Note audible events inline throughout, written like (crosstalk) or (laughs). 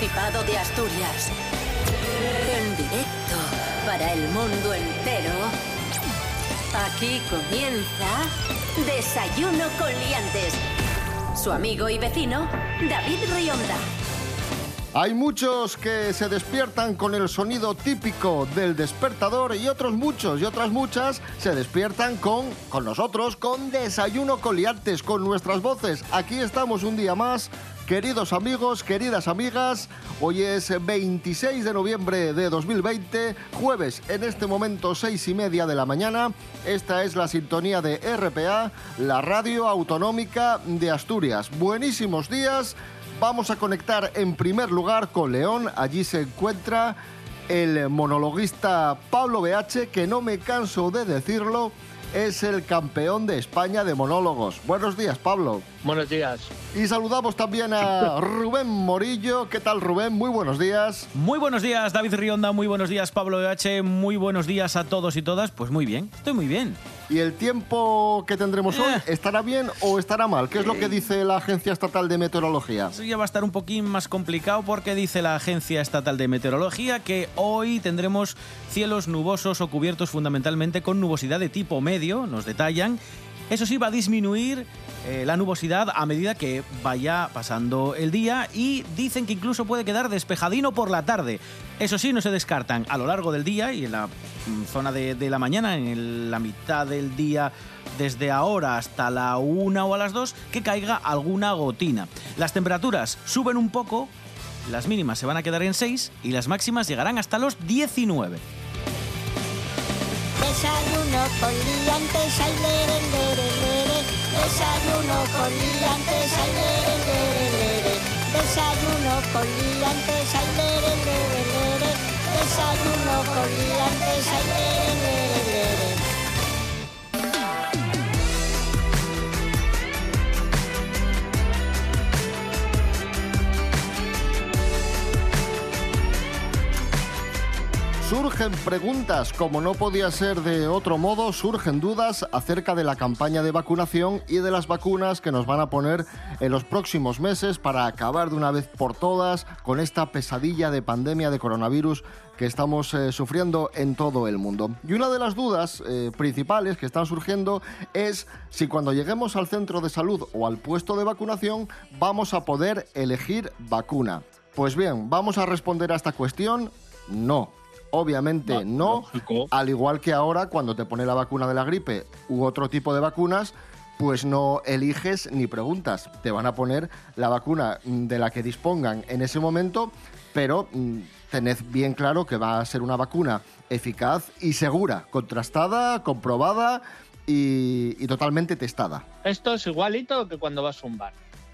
De Asturias. En directo para el mundo entero. Aquí comienza Desayuno con Liantes. Su amigo y vecino, David Rionda. Hay muchos que se despiertan con el sonido típico del despertador y otros muchos y otras muchas se despiertan con, con nosotros, con Desayuno con Liantes, con nuestras voces. Aquí estamos un día más Queridos amigos, queridas amigas, hoy es 26 de noviembre de 2020, jueves en este momento seis y media de la mañana. Esta es la sintonía de RPA, la radio autonómica de Asturias. Buenísimos días. Vamos a conectar en primer lugar con León. Allí se encuentra el monologuista Pablo BH, que no me canso de decirlo es el campeón de España de monólogos. Buenos días, Pablo. Buenos días. Y saludamos también a Rubén Morillo. ¿Qué tal, Rubén? Muy buenos días. Muy buenos días, David Rionda. Muy buenos días, Pablo H. Muy buenos días a todos y todas. Pues muy bien, estoy muy bien. ¿Y el tiempo que tendremos hoy Eh. estará bien o estará mal? ¿Qué es lo que dice la Agencia Estatal de Meteorología? Eso ya va a estar un poquín más complicado porque dice la Agencia Estatal de Meteorología que hoy tendremos cielos nubosos o cubiertos fundamentalmente con nubosidad de tipo medio, nos detallan. Eso sí, va a disminuir eh, la nubosidad a medida que vaya pasando el día y dicen que incluso puede quedar despejadino por la tarde. Eso sí, no se descartan a lo largo del día y en la mm, zona de, la mañana, en la mitad del día, desde ahora hasta la una o a las dos, que caiga alguna gotina. Las temperaturas suben un poco, las mínimas se van a quedar en 6 y las máximas llegarán hasta los 19. Desayuno. Desayuno con liantes, ay, lere, lere, lere. Desayuno con liantes, ay, lere, lere, lere. Desayuno con liantes, ay, lere, lere. Surgen preguntas, como no podía ser de otro modo, surgen dudas acerca de la campaña de vacunación y de las vacunas que nos van a poner en los próximos meses para acabar de una vez por todas con esta pesadilla de pandemia de coronavirus que estamos eh, sufriendo en todo el mundo. Y una de las dudas eh, principales que están surgiendo es si cuando lleguemos al centro de salud o al puesto de vacunación vamos a poder elegir vacuna. Pues bien, vamos a responder a esta cuestión. No. Obviamente no, lógico. al igual que ahora cuando te pone la vacuna de la gripe u otro tipo de vacunas, pues no eliges ni preguntas. Te van a poner la vacuna mm, de la que dispongan en ese momento, pero mm, tened bien claro que va a ser una vacuna eficaz y segura, contrastada, comprobada y, y totalmente testada. Esto es igualito que cuando vas a un bar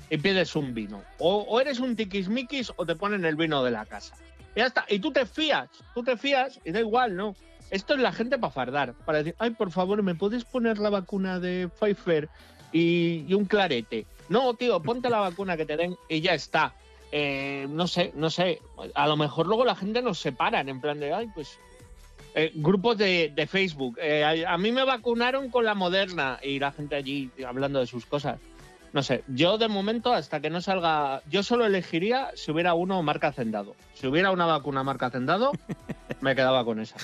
y pides un vino. O, o eres un tiquismiquis o te ponen el vino de la casa. Ya está. Y tú te fías, tú te fías y da igual, ¿no? Esto es la gente para fardar, para decir, ay, por favor, ¿me puedes poner la vacuna de Pfizer y, y un clarete? No, tío, ponte la vacuna que te den y ya está. Eh, no sé, no sé. A lo mejor luego la gente nos separan, en plan de, ay, pues eh, grupos de, de Facebook. Eh, a mí me vacunaron con la moderna y la gente allí hablando de sus cosas. No sé, yo de momento, hasta que no salga, yo solo elegiría si hubiera uno marca Hacendado. Si hubiera una vacuna marca Hacendado, (laughs) me quedaba con esa.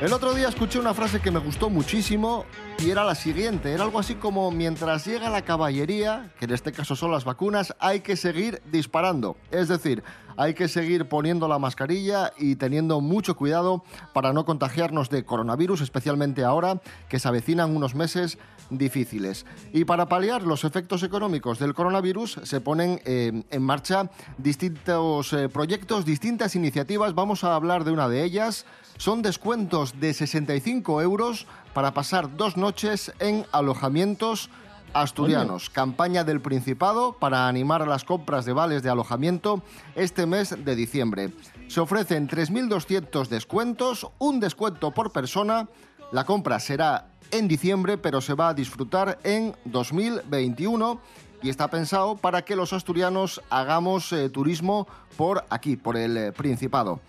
El otro día escuché una frase que me gustó muchísimo y era la siguiente. Era algo así como, mientras llega la caballería, que en este caso son las vacunas, hay que seguir disparando. Es decir, hay que seguir poniendo la mascarilla y teniendo mucho cuidado para no contagiarnos de coronavirus, especialmente ahora que se avecinan unos meses difíciles. Y para paliar los efectos económicos del coronavirus se ponen eh, en marcha distintos eh, proyectos, distintas iniciativas. Vamos a hablar de una de ellas. Son descuentos de 65 euros para pasar dos noches en alojamientos asturianos. Campaña del Principado para animar las compras de vales de alojamiento este mes de diciembre. Se ofrecen 3.200 descuentos, un descuento por persona. La compra será en diciembre, pero se va a disfrutar en 2021 y está pensado para que los asturianos hagamos eh, turismo por aquí, por el eh, Principado.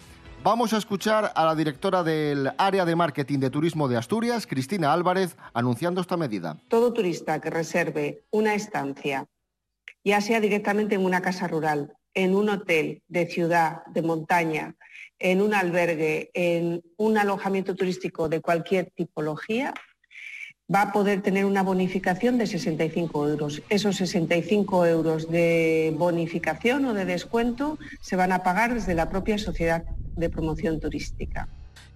Vamos a escuchar a la directora del área de marketing de turismo de Asturias, Cristina Álvarez, anunciando esta medida. Todo turista que reserve una estancia, ya sea directamente en una casa rural, en un hotel de ciudad, de montaña, en un albergue, en un alojamiento turístico de cualquier tipología, va a poder tener una bonificación de 65 euros. Esos 65 euros de bonificación o de descuento se van a pagar desde la propia sociedad de promoción turística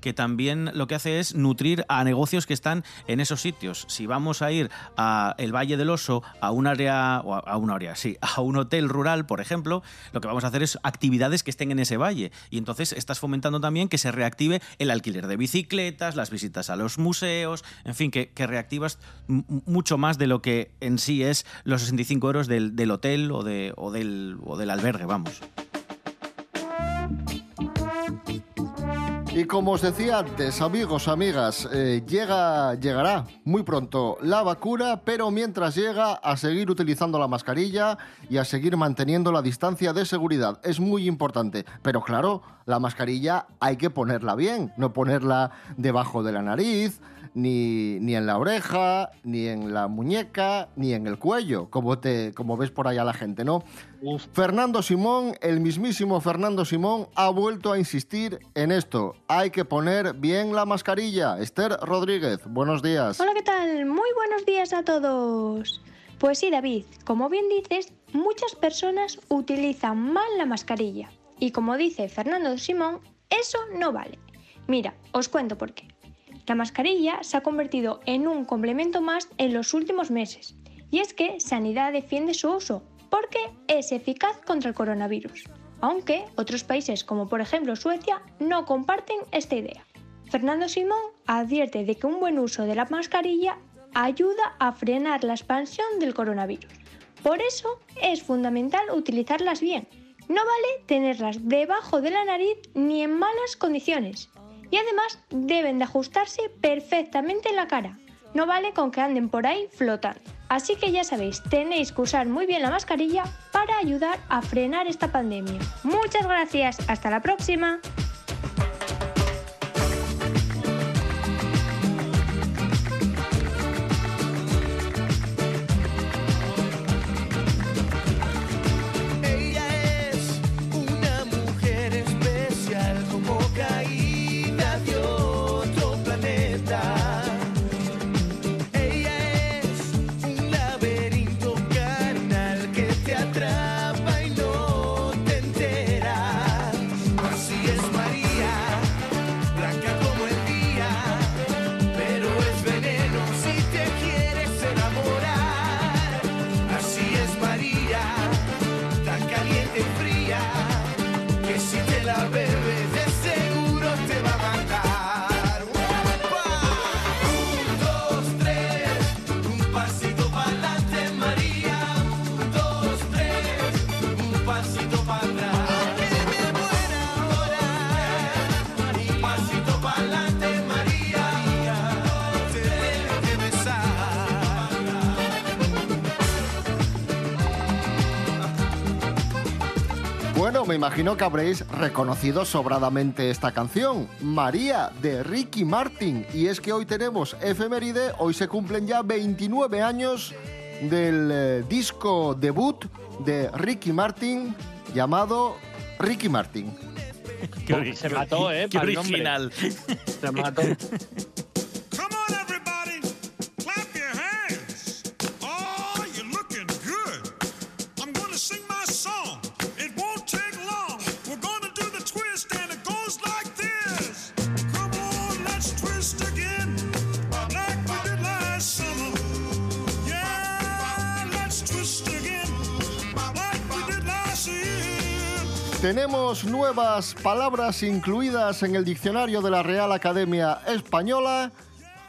que también lo que hace es nutrir a negocios que están en esos sitios. Si vamos a ir a el Valle del Oso, a un área, o a un área, sí, (laughs) a un hotel rural, por ejemplo, lo que vamos a hacer es actividades que estén en ese valle. Y entonces estás fomentando también que se reactive el alquiler de bicicletas, las visitas a los museos, en fin, que, reactivas mucho más de lo que en sí es los 65 euros del, del hotel o, de, o, del, o del albergue, vamos. Y como os decía antes, amigos, amigas, eh, llega, llegará muy pronto la vacuna, pero mientras llega, a seguir utilizando la mascarilla y a seguir manteniendo la distancia de seguridad. Es muy importante. Pero claro, la mascarilla hay que ponerla bien, no ponerla debajo de la nariz, ni, ni, en la oreja, ni en la muñeca, ni en el cuello, como, te, como ves por allá la gente, ¿no? Fernando Simón, el mismísimo Fernando Simón, ha vuelto a insistir en esto. Hay que poner bien la mascarilla. Esther Rodríguez, buenos días. Hola, ¿qué tal? Muy buenos días a todos. Pues sí, David, como bien dices, muchas personas utilizan mal la mascarilla. Y como dice Fernando Simón, eso no vale. Mira, os cuento por qué. La mascarilla se ha convertido en un complemento más en los últimos meses. Y es que Sanidad defiende su uso porque es eficaz contra el coronavirus. Aunque otros países como por ejemplo Suecia no comparten esta idea. Fernando Simón advierte de que un buen uso de la mascarilla ayuda a frenar la expansión del coronavirus. Por eso es fundamental utilizarlas bien. No vale tenerlas debajo de la nariz ni en malas condiciones, y además deben de ajustarse perfectamente en la cara. No vale con que anden por ahí flotando. Así que ya sabéis, tenéis que usar muy bien la mascarilla para ayudar a frenar esta pandemia. Muchas gracias, hasta la próxima. Imagino que habréis reconocido sobradamente esta canción, María, de Ricky Martin. Y es que hoy tenemos efeméride, hoy se cumplen ya 29 años del eh, disco debut de Ricky Martin llamado Ricky Martin. se mató, ¿eh? Qué original. Se mató. (laughs) Tenemos nuevas palabras incluidas en el diccionario de la Real Academia Española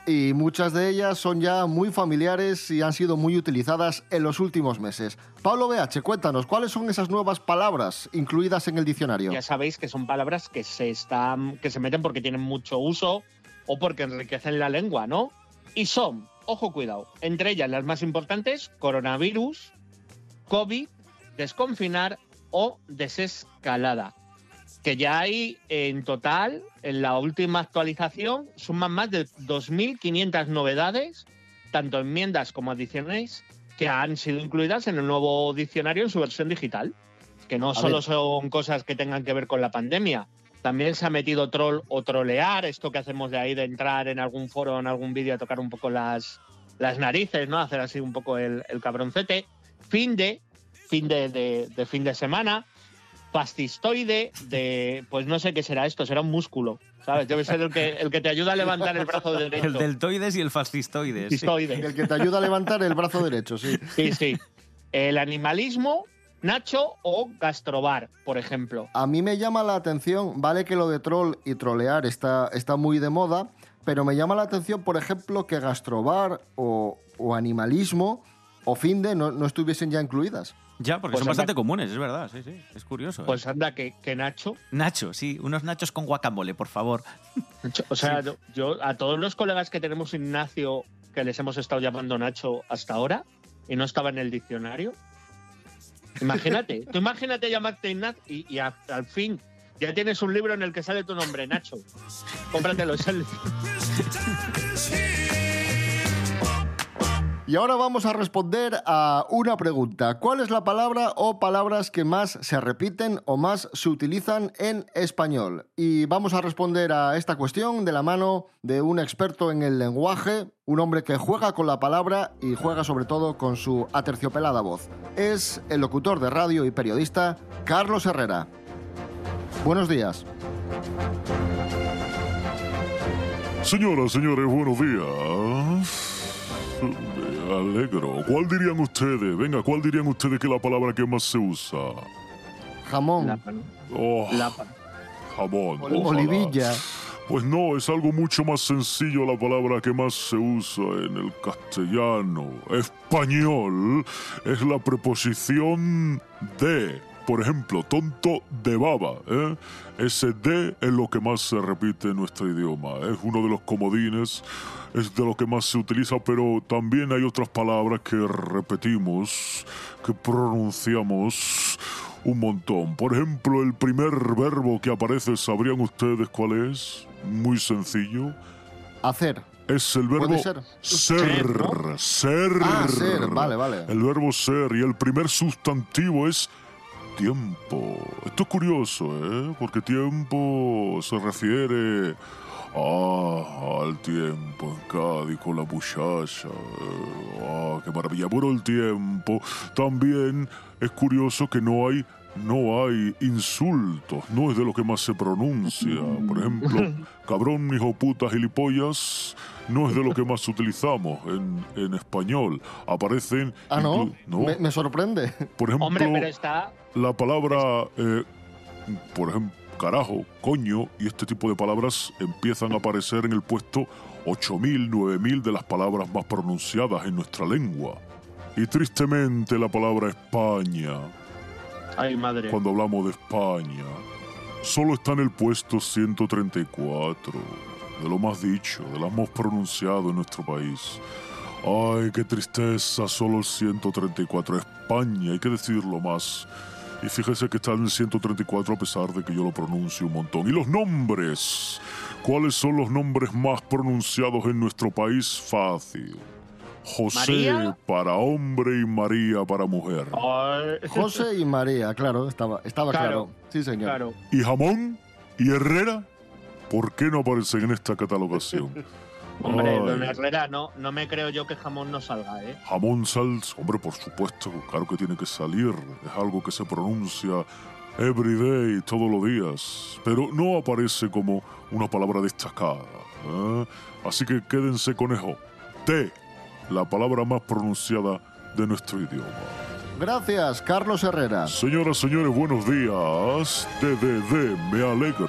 y muchas de ellas son ya muy familiares y han sido muy utilizadas en los últimos meses. Pablo BH, cuéntanos, ¿cuáles son esas nuevas palabras incluidas en el diccionario? Ya sabéis que son palabras que se, están, que se meten porque tienen mucho uso o porque enriquecen la lengua, ¿no? Y son, ojo cuidado, entre ellas las más importantes, coronavirus, COVID, desconfinar o desescalada. que ya hay en total, en la última actualización, suman más de 2.500 novedades, tanto enmiendas como adiciones, que han sido incluidas en el nuevo diccionario en su versión digital. Que no A solo ver. son cosas que tengan que ver con la pandemia. También se ha metido troll o trolear, esto que hacemos de ahí de entrar en algún foro, en algún vídeo a tocar un poco las, las narices, ¿no? Hacer así un poco el, el cabroncete. Fin de, fin de, de- de fin de semana. Fascistoide de, pues no sé qué será esto, será un músculo, ¿sabes? Debe ser el que, el que te ayuda a levantar el brazo (laughs) derecho. El deltoides y el fascistoides. sí. El que te ayuda a levantar el brazo derecho, sí. Sí, sí. El animalismo, Nacho o Gastrobar, por ejemplo. A mí me llama la atención, vale que lo de troll y trolear está, está muy de moda, pero me llama la atención, por ejemplo, que gastrobar o, o animalismo o finde no, no estuviesen ya incluidas. Ya, porque Pues son anda- bastante comunes, es verdad, sí, sí. Es curioso. ¿eh? Pues anda, que, que Nacho, Nacho, sí, unos nachos con guacamole, por favor. (laughs) Nacho, O sea, yo- yo a todos los colegas que tenemos Ignacio, que les hemos estado llamando Nacho hasta ahora, y no estaba en el diccionario. Imagínate, (laughs) tú imagínate llamarte Ignacio y, y a- al fin ya tienes un libro en el que sale tu nombre, Nacho. Cómpratelo, es (laughs) el, Y ahora vamos a responder a una pregunta. ¿Cuál es la palabra o palabras que más se repiten o más se utilizan en español? Y vamos a responder a esta cuestión de la mano de un experto en el lenguaje, un hombre que juega con la palabra y juega sobre todo con su aterciopelada voz. Es el locutor de radio y periodista Carlos Herrera. Buenos días. Señoras, señores, buenos días. Alegro. ¿Cuál dirían ustedes? Venga, ¿cuál dirían ustedes que es la palabra que más se usa? Jamón, Lapa, ¿no? Oh, Lapa. jamón. Ojalá. olivilla. Pues no, es algo mucho más sencillo la palabra que más se usa en el castellano. Español es la preposición de. Por ejemplo, tonto de baba. ¿eh? Ese de es lo que más se repite en nuestro idioma. Es uno de los comodines, es de lo que más se utiliza, pero también hay otras palabras que repetimos, que pronunciamos un montón. Por ejemplo, el primer verbo que aparece, ¿sabrían ustedes cuál es? Muy sencillo. hacer. Es el verbo ser. ser. ¿no? Ser. Ah, ser, vale, vale. El verbo ser y el primer sustantivo es tiempo. Esto es curioso, ¿eh? Porque tiempo se refiere ah, al tiempo en Cádiz con la muchacha. eh, Ah, qué maravilla. Bueno, el tiempo. También es curioso que no hay no hay insultos, no es de lo que más se pronuncia. Por ejemplo, (laughs) cabrón, hijo puta, gilipollas, no es de lo que más utilizamos en, en español. Aparecen. Ah, no. no. Me, me sorprende. Por ejemplo, Hombre, pero está. la palabra, eh, por ejemplo, carajo, coño y este tipo de palabras empiezan a aparecer en el puesto 8.000, 9.000 de las palabras más pronunciadas en nuestra lengua. Y tristemente la palabra España, Ay, madre. cuando hablamos de España, solo está en el puesto 134, de lo más dicho, de lo más pronunciado en nuestro país. Ay, qué tristeza, solo el 134. España, hay que decirlo más. Y fíjese que está en el 134 a pesar de que yo lo pronuncio un montón. ¿Y los nombres? ¿Cuáles son los nombres más pronunciados en nuestro país? Fácil. José ¿María? para hombre y María para mujer. Ay, (laughs) José y María, claro, estaba, estaba claro. Claro, Sí, señor. claro. ¿Y jamón? ¿Y Herrera? ¿Por qué no aparecen en esta catalogación? (laughs) Hombre, don Herrera, no, no me creo yo que jamón no salga, ¿eh? Jamón sals, hombre, por supuesto, claro que tiene que salir. Es algo que se pronuncia every day, todos los días. Pero no aparece como una palabra destacada. ¿eh? Así que quédense con eso. T, la palabra más pronunciada de nuestro idioma. Gracias, Carlos Herrera. Señoras, señores, buenos días. DDD, me alegro.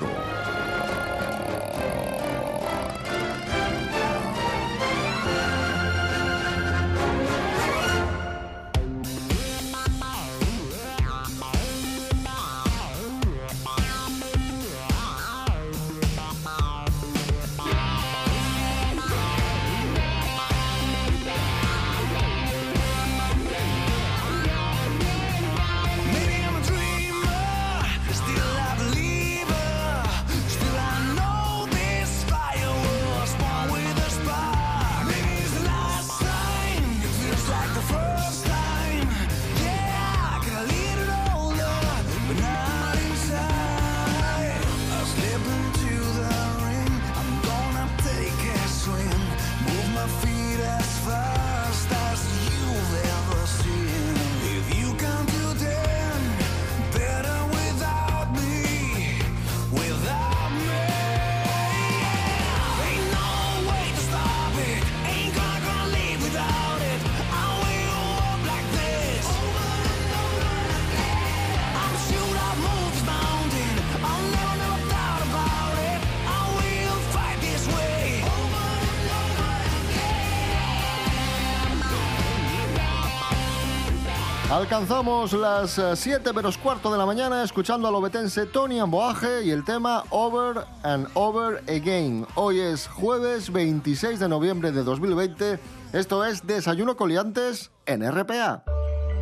Alcanzamos las 7 menos cuarto de la mañana escuchando al obetense Tony Amboaje y el tema Over and Over Again. Hoy es jueves 26 de noviembre de 2020. Esto es Desayuno Coliantes en RPA.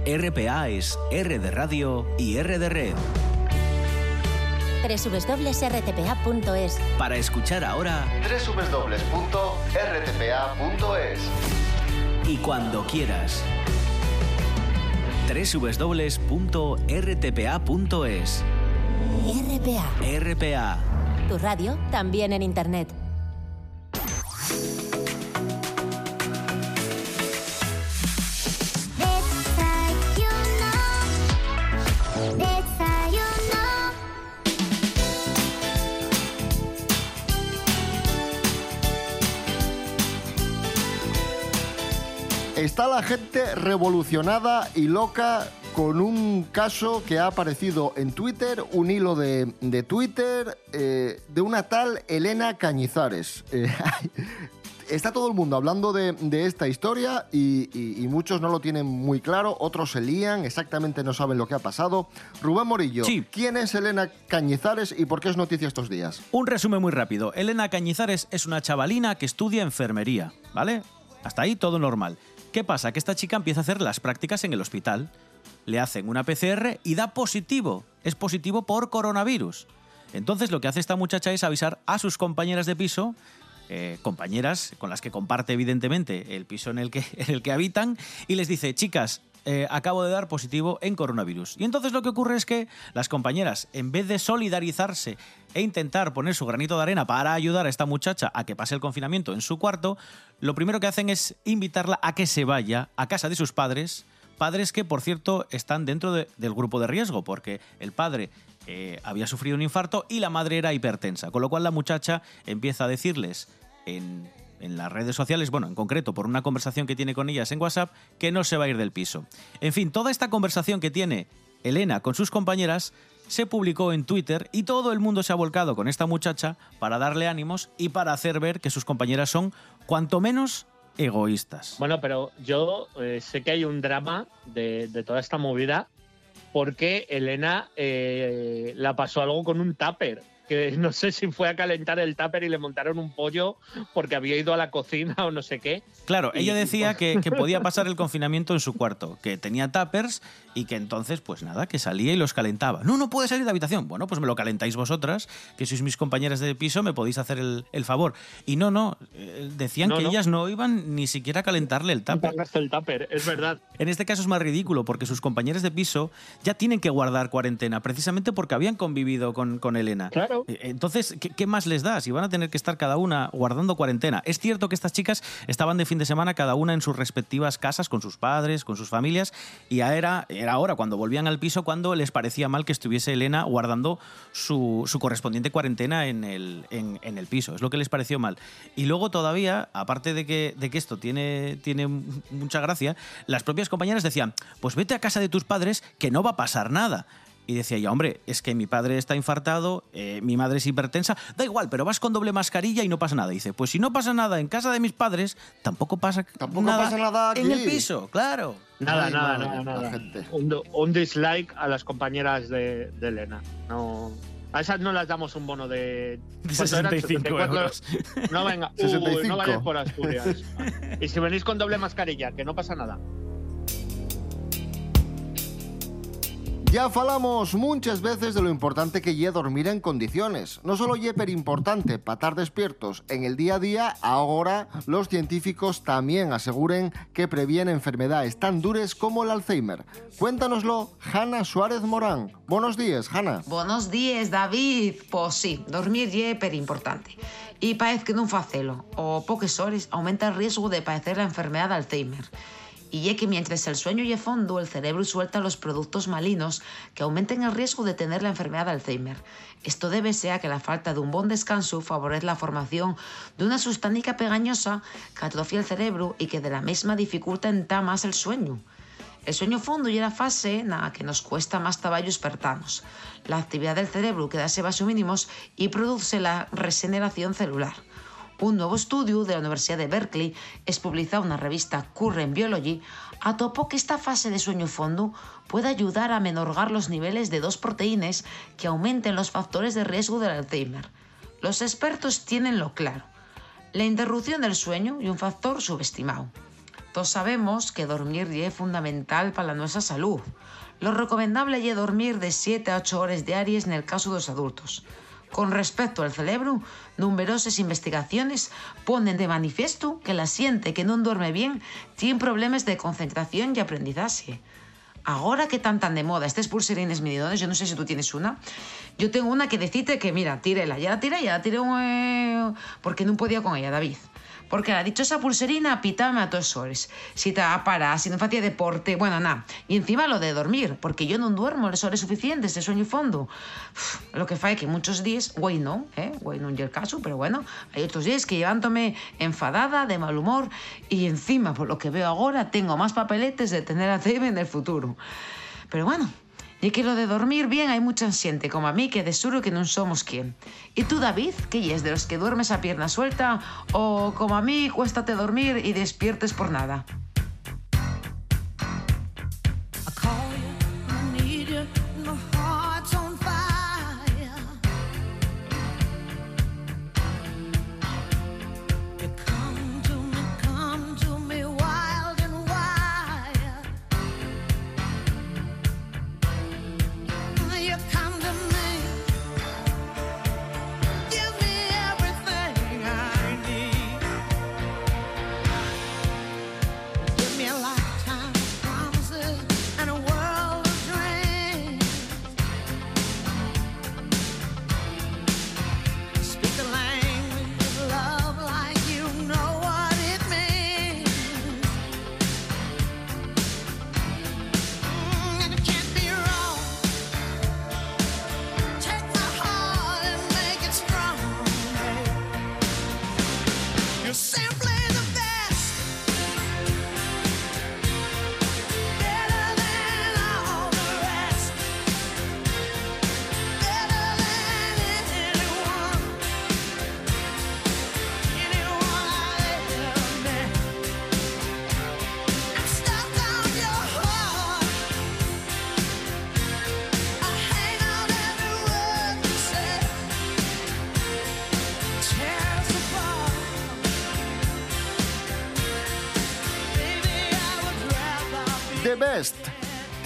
RPA es R de radio y R de red. www.rtpa.es Para escuchar ahora www.rtpa.es y cuando quieras. www.rtpa.es RPA, RPA. tu radio también en internet. Está la gente revolucionada y loca con un caso que ha aparecido en Twitter, un hilo de, de Twitter eh, de una tal Elena Cañizares. Eh, (laughs) está todo el mundo hablando de, de esta historia y, y- y muchos no lo tienen muy claro, otros se lían, exactamente no saben lo que ha pasado. Rubén Morillo, Sí. ¿quién es Elena Cañizares y por qué es noticia estos días? Un resumen muy rápido. Elena Cañizares es una chavalina que estudia enfermería, ¿vale? Hasta ahí todo normal. ¿Qué pasa? Que esta chica empieza a hacer las prácticas en el hospital. Le hacen una PCR y da positivo. Es positivo por coronavirus. Entonces lo que hace esta muchacha es avisar a sus compañeras de piso, eh, compañeras con las que comparte evidentemente el piso en el que, (laughs) en el que habitan, y les dice, chicas, eh, acabo de dar positivo en coronavirus. Y entonces lo que ocurre es que las compañeras, en vez de solidarizarse e intentar poner su granito de arena para ayudar a esta muchacha a que pase el confinamiento en su cuarto, lo primero que hacen es invitarla a que se vaya a casa de sus padres, padres que, por cierto, están dentro de- del grupo de riesgo, porque el padre eh, había sufrido un infarto y la madre era hipertensa, con lo cual la muchacha empieza a decirles en, en las redes sociales, bueno, en concreto por una conversación que tiene con ellas en WhatsApp, que no se va a ir del piso. En fin, toda esta conversación que tiene Elena con sus compañeras se publicó en Twitter y todo el mundo se ha volcado con esta muchacha para darle ánimos y para hacer ver que sus compañeras son cuanto menos egoístas. Bueno, pero yo eh, sé que hay un drama de, toda esta movida porque Elena eh, la pasó algo con un tupper. Que no sé si fue a calentar el tupper y le montaron un pollo porque había ido a la cocina o no sé qué. Claro, Y- ella decía pues- que, que (laughs) podía pasar el confinamiento en su cuarto, que tenía tuppers y que entonces, pues nada, que salía y los calentaba. No, no puede salir de habitación. Bueno, pues me lo calentáis vosotras, que sois mis compañeras de piso, me podéis hacer el, el favor. Y no, no, eh, decían No, que no. ellas no iban ni siquiera a calentarle el tupper. El tupper, es verdad. En este caso es más ridículo porque sus compañeras de piso ya tienen que guardar cuarentena, precisamente porque habían convivido con, con Elena. Claro. Eh, Entonces, ¿qué, más les da? Si van a tener que estar cada una guardando cuarentena. Es cierto que estas chicas estaban de fin de semana cada una en sus respectivas casas, con sus padres, con sus familias, y ya era, era ahora, cuando volvían al piso, cuando les parecía mal que estuviese Elena guardando su, correspondiente cuarentena en el, en el piso. Es lo que les pareció mal. Y luego todavía, aparte de que, de que esto tiene, tiene mucha gracia, las propias compañeras decían, pues vete a casa de tus padres que no va a pasar nada. Y decía ya, hombre, es que mi padre está infartado, eh, mi madre es hipertensa, da igual, pero vas con doble mascarilla y no pasa nada. dice, pues si no pasa nada en casa de mis padres, tampoco pasa, Tampoco nada, pasa nada en el aquí. piso, claro. Nada, Ay, nada, nada, nada. gente. Un, dislike a las compañeras de, de Elena. No, a esas no las damos un bono de, De (laughs) ¿cuánto eran? 65 euros. No venga, (laughs) Uy, 65. no vayas por Asturias. y si venís con doble mascarilla, que no pasa nada. Ya falamos muchas veces de lo importante que lle dormir en condiciones. No solo lle per importante para estar despiertos en el día a día, ahora los científicos también aseguren que previene enfermedades tan duras como el Alzheimer. Cuéntanoslo, Hanna Suárez Morán. Buenos días, Hanna. Buenos días, David. Pues sí, dormir é per importante. E parece que non facelo. O poucas horas aumenta el riesgo de padecer la enfermedad de Alzheimer. Y es que mientras el sueño y fondo, el cerebro suelta los productos malinos que aumenten el riesgo de tener la enfermedad de Alzheimer. Esto debe ser a que la falta de un buen descanso favorece la formación de una sustancia pegañosa que atrofia el cerebro y que de la misma dificulta entrar más el sueño. El sueño fondo y la fase na que nos cuesta más trabajo despertarnos. La actividad del cerebro queda bajo mínimos y produce la regeneración celular. Un nuevo estudio de la Universidad de Berkeley, es publicado en la revista Current Biology, atopó que esta fase de sueño fondo puede ayudar a menorgar los niveles de dos proteínas que aumenten los factores de riesgo del Alzheimer. Los expertos tienen lo claro. La interrupción del sueño y un factor subestimado. Todos sabemos que dormir es fundamental para nuestra salud. Lo recomendable es dormir de 7 a 8 horas diarias en el caso de los adultos. Con respecto al cerebro, numerosas investigaciones ponen de manifiesto que la gente que no duerme bien tiene problemas de concentración y aprendizaje. Ahora que tan tan de moda estas pulserines medidones, yo no sé si tú tienes una, yo tengo una que decite que mira, tírela, ya la tiré, ya la tiré eh, porque no podía con ella, David. Porque la dichosa pulserina pitame a todos horas. Si te para, si no hacía deporte, bueno, nada. Y encima lo de dormir, porque yo no duermo las horas suficientes de sueño fondo. Uf, lo que fue que muchos días, güey no, ¿eh? güey no es el caso, pero bueno, hay otros días que llevándome enfadada, de mal humor, y encima, por lo que veo ahora, tengo más papeletes de tener a en el futuro. Pero bueno, y que lo de dormir bien hay mucha gente como a mí que de seguro que no somos quien. ¿Y tú, David, qué es de los que duermes a pierna suelta o como a mí, cuéstate dormir y despiertes por nada?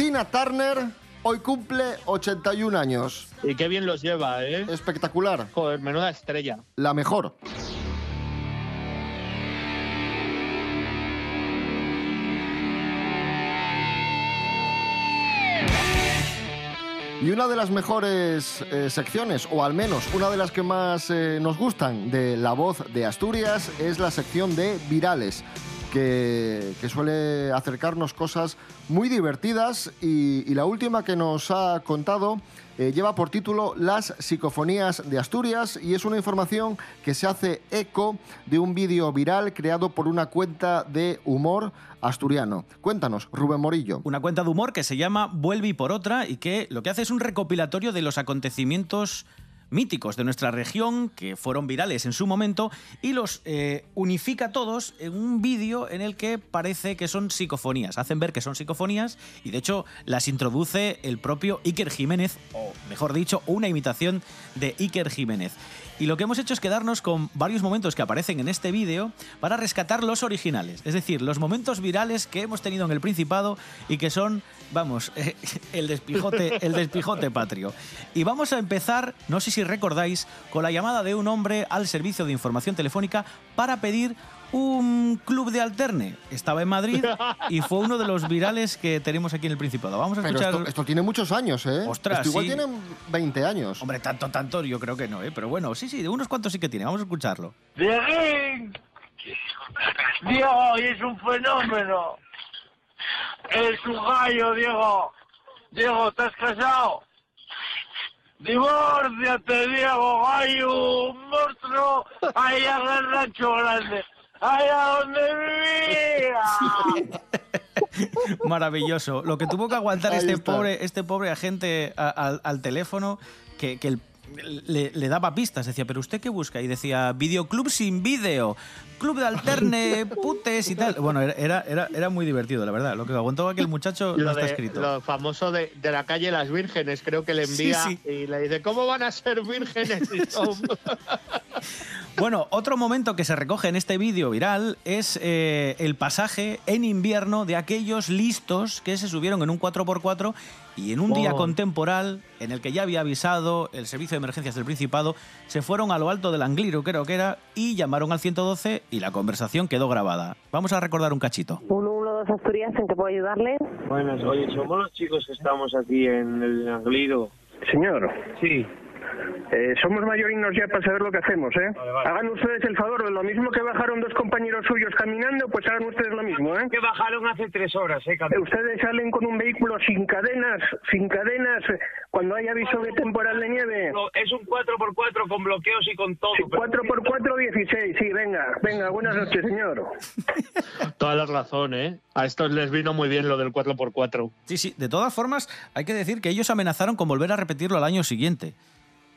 Tina Turner hoy cumple 81 años. Y qué bien los lleva, ¿eh? Espectacular. Joder, menuda estrella. La mejor. Y una de las mejores eh, secciones, o al menos una de las que más eh, nos gustan de La Voz de Asturias, es la sección de Virales, que, que suele acercarnos cosas muy divertidas y, la última que nos ha contado eh, lleva por título Las psicofonías de Asturias y es una información que se hace eco de un vídeo viral creado por una cuenta de humor asturiano. Cuéntanos, Rubén Morillo. Una cuenta de humor que se llama Vuelve y por otra y que lo que hace es un recopilatorio de los acontecimientos míticos de nuestra región que fueron virales en su momento y los eh, unifica todos en un vídeo en el que parece que son psicofonías. Hacen ver que son psicofonías y de hecho las introduce el propio Iker Jiménez, o mejor dicho, una imitación de Iker Jiménez. Y lo que hemos hecho es quedarnos con varios momentos que aparecen en este vídeo para rescatar los originales, es decir, los momentos virales que hemos tenido en el Principado y que son, vamos, (laughs) el despijote, el despijote patrio. Y vamos a empezar, no sé si recordáis, con la llamada de un hombre al servicio de información telefónica para pedir un club de alterne. Estaba en Madrid y fue uno de los virales que tenemos aquí en el Principado. Vamos a Pero escuchar. esto, esto tiene muchos años, ¿eh? Ostras, Esto igual sí. tienen 20 años. Hombre, tanto, tanto, yo creo que no, ¿eh? Pero bueno, sí, sí, de unos cuantos sí que tiene. Vamos a escucharlo. Dieguín. Diego, y es un fenómeno. Es un gallo, Diego. Diego, ¿estás casado? Divórciate, Diego, gallo, un monstruo, ahí en el rancho grande, allá donde vivía. (laughs) Maravilloso. Lo que tuvo que aguantar Ahí este está. pobre, este pobre agente a- al, al teléfono, que, que el, le, le daba pistas. Decía, ¿pero usted qué busca? Y decía, videoclub sin vídeo, club de alterne, putes y tal. Bueno, era, era, era, muy divertido, la verdad. Lo que aguantó aquel muchacho no Lo, está de- escrito. lo famoso de, de la calle Las Vírgenes, creo que le envía Sí, sí. y le dice, ¿cómo van a ser vírgenes si (laughs) son-?" Bueno, otro momento que se recoge en este vídeo viral es eh, el pasaje en invierno de aquellos listos que se subieron en un 4x4 y en un día Oh. contemporal en el que ya había avisado el Servicio de Emergencias del Principado, se fueron a lo alto del Angliru, creo que era, y llamaron al 112 y la conversación quedó grabada. Vamos a recordar un cachito. 112 Asturias, ¿en qué puedo ayudarle? Buenas, oye, somos los chicos que estamos aquí en el Anglido. Señor. Sí. Eh, somos mayorinos ya para saber lo que hacemos, ¿eh? Hagan ustedes el favor, lo mismo que bajaron dos compañeros suyos caminando, pues hagan ustedes lo mismo, ¿eh? Que bajaron hace tres horas, ¿eh? Eh, Ustedes salen con un vehículo sin cadenas, sin cadenas, cuando hay aviso de temporal de nieve. No, Es un 4x4 con bloqueos y con todo. pero- 4x4, 16, sí, venga, venga, buenas noches, señor. Toda la razón, ¿eh? A estos les vino muy bien lo del 4x4. Sí, sí, de todas formas, hay que decir que ellos amenazaron con volver a repetirlo al año siguiente.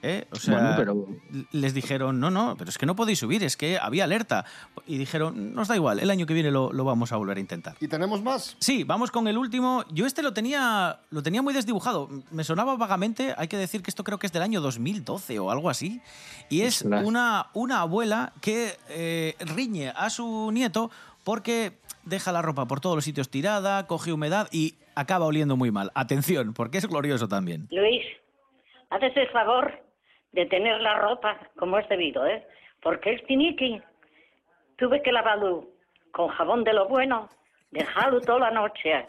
¿Eh? O sea, Bueno, pero- les dijeron, no, no, pero es que no podéis subir, es que había alerta. Y dijeron, nos da igual, el año que viene lo, lo vamos a volver a intentar. ¿Y tenemos más? Sí, vamos con el último. Yo este lo tenía, lo tenía muy desdibujado. Me sonaba vagamente, hay que decir que esto creo que es del año 2012 o algo así. Y es una, una abuela que eh, riñe a su nieto porque deja la ropa por todos los sitios tirada, coge humedad y acaba oliendo muy mal. Atención, porque es glorioso también. Luis, haces el favor de tener la ropa como es debido, ¿eh? Porque es tiniqui. Tuve que lavarlo con jabón de lo bueno, dejarlo toda la noche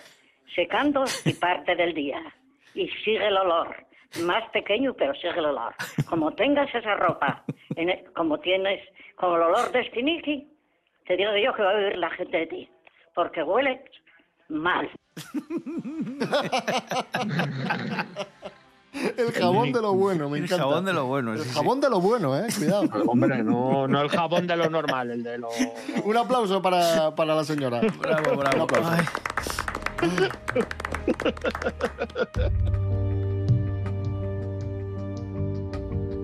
secando y parte del día. Y sigue el olor. Más pequeño, pero sigue el olor. Como tengas esa ropa, el- como tienes, con el olor de estiniqui, te digo yo que va a vivir la gente de ti. Porque huele mal. (laughs) El jabón de lo bueno, me El encanta. jabón de lo bueno, El jabón de lo bueno, eh, cuidado. (laughs) Hombre, no, no el jabón de lo normal, el de lo... (laughs) Un aplauso para, para la señora. Bravo, bravo. Un aplauso. Ay. (laughs)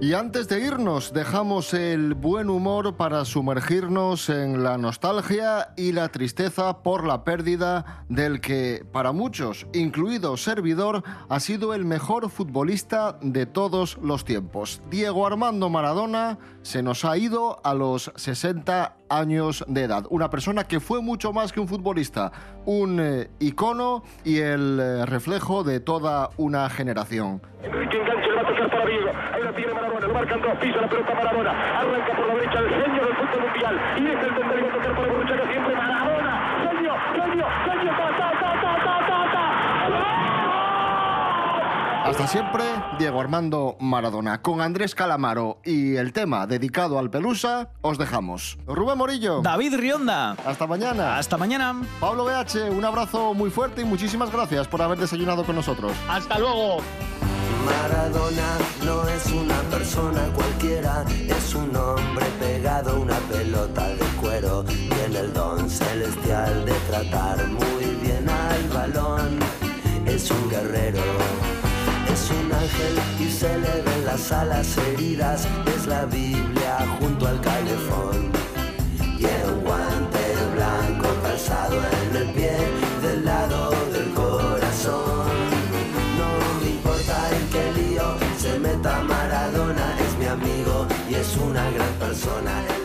Y antes de irnos, dejamos el buen humor para sumergirnos en la nostalgia y la tristeza por la pérdida del que, para muchos, incluido servidor, ha sido el mejor futbolista de todos los tiempos. Diego Armando Maradona se nos ha ido a los 60 años de edad. Una persona que fue mucho más que un futbolista, un eh, icono y el eh, reflejo de toda una generación. Para Diego. Ahí la tiene Maradona, lo marcan dos, pisa la pelota Maradona. Arranca por la derecha el genio del fútbol mundial. Y es el va a tocar para Borruchaga siempre Maradona. Genio, genio, genio, ta, ta, ta, ta, ta, ta, ta. Hasta siempre, Diego Armando Maradona. Con Andrés Calamaro y el tema dedicado al Pelusa, os dejamos. Rubén Morillo. David Rionda. Hasta mañana. Hasta mañana. Pablo BH, un abrazo muy fuerte y muchísimas gracias por haber desayunado con nosotros. ¡Hasta luego! Maradona no es una persona cualquiera, es un hombre pegado a una pelota de cuero. Tiene el don celestial de tratar muy bien al balón. Es un guerrero, es un ángel y se le ven las alas heridas. Es la Biblia junto al calefón y el guante blanco calzado en personal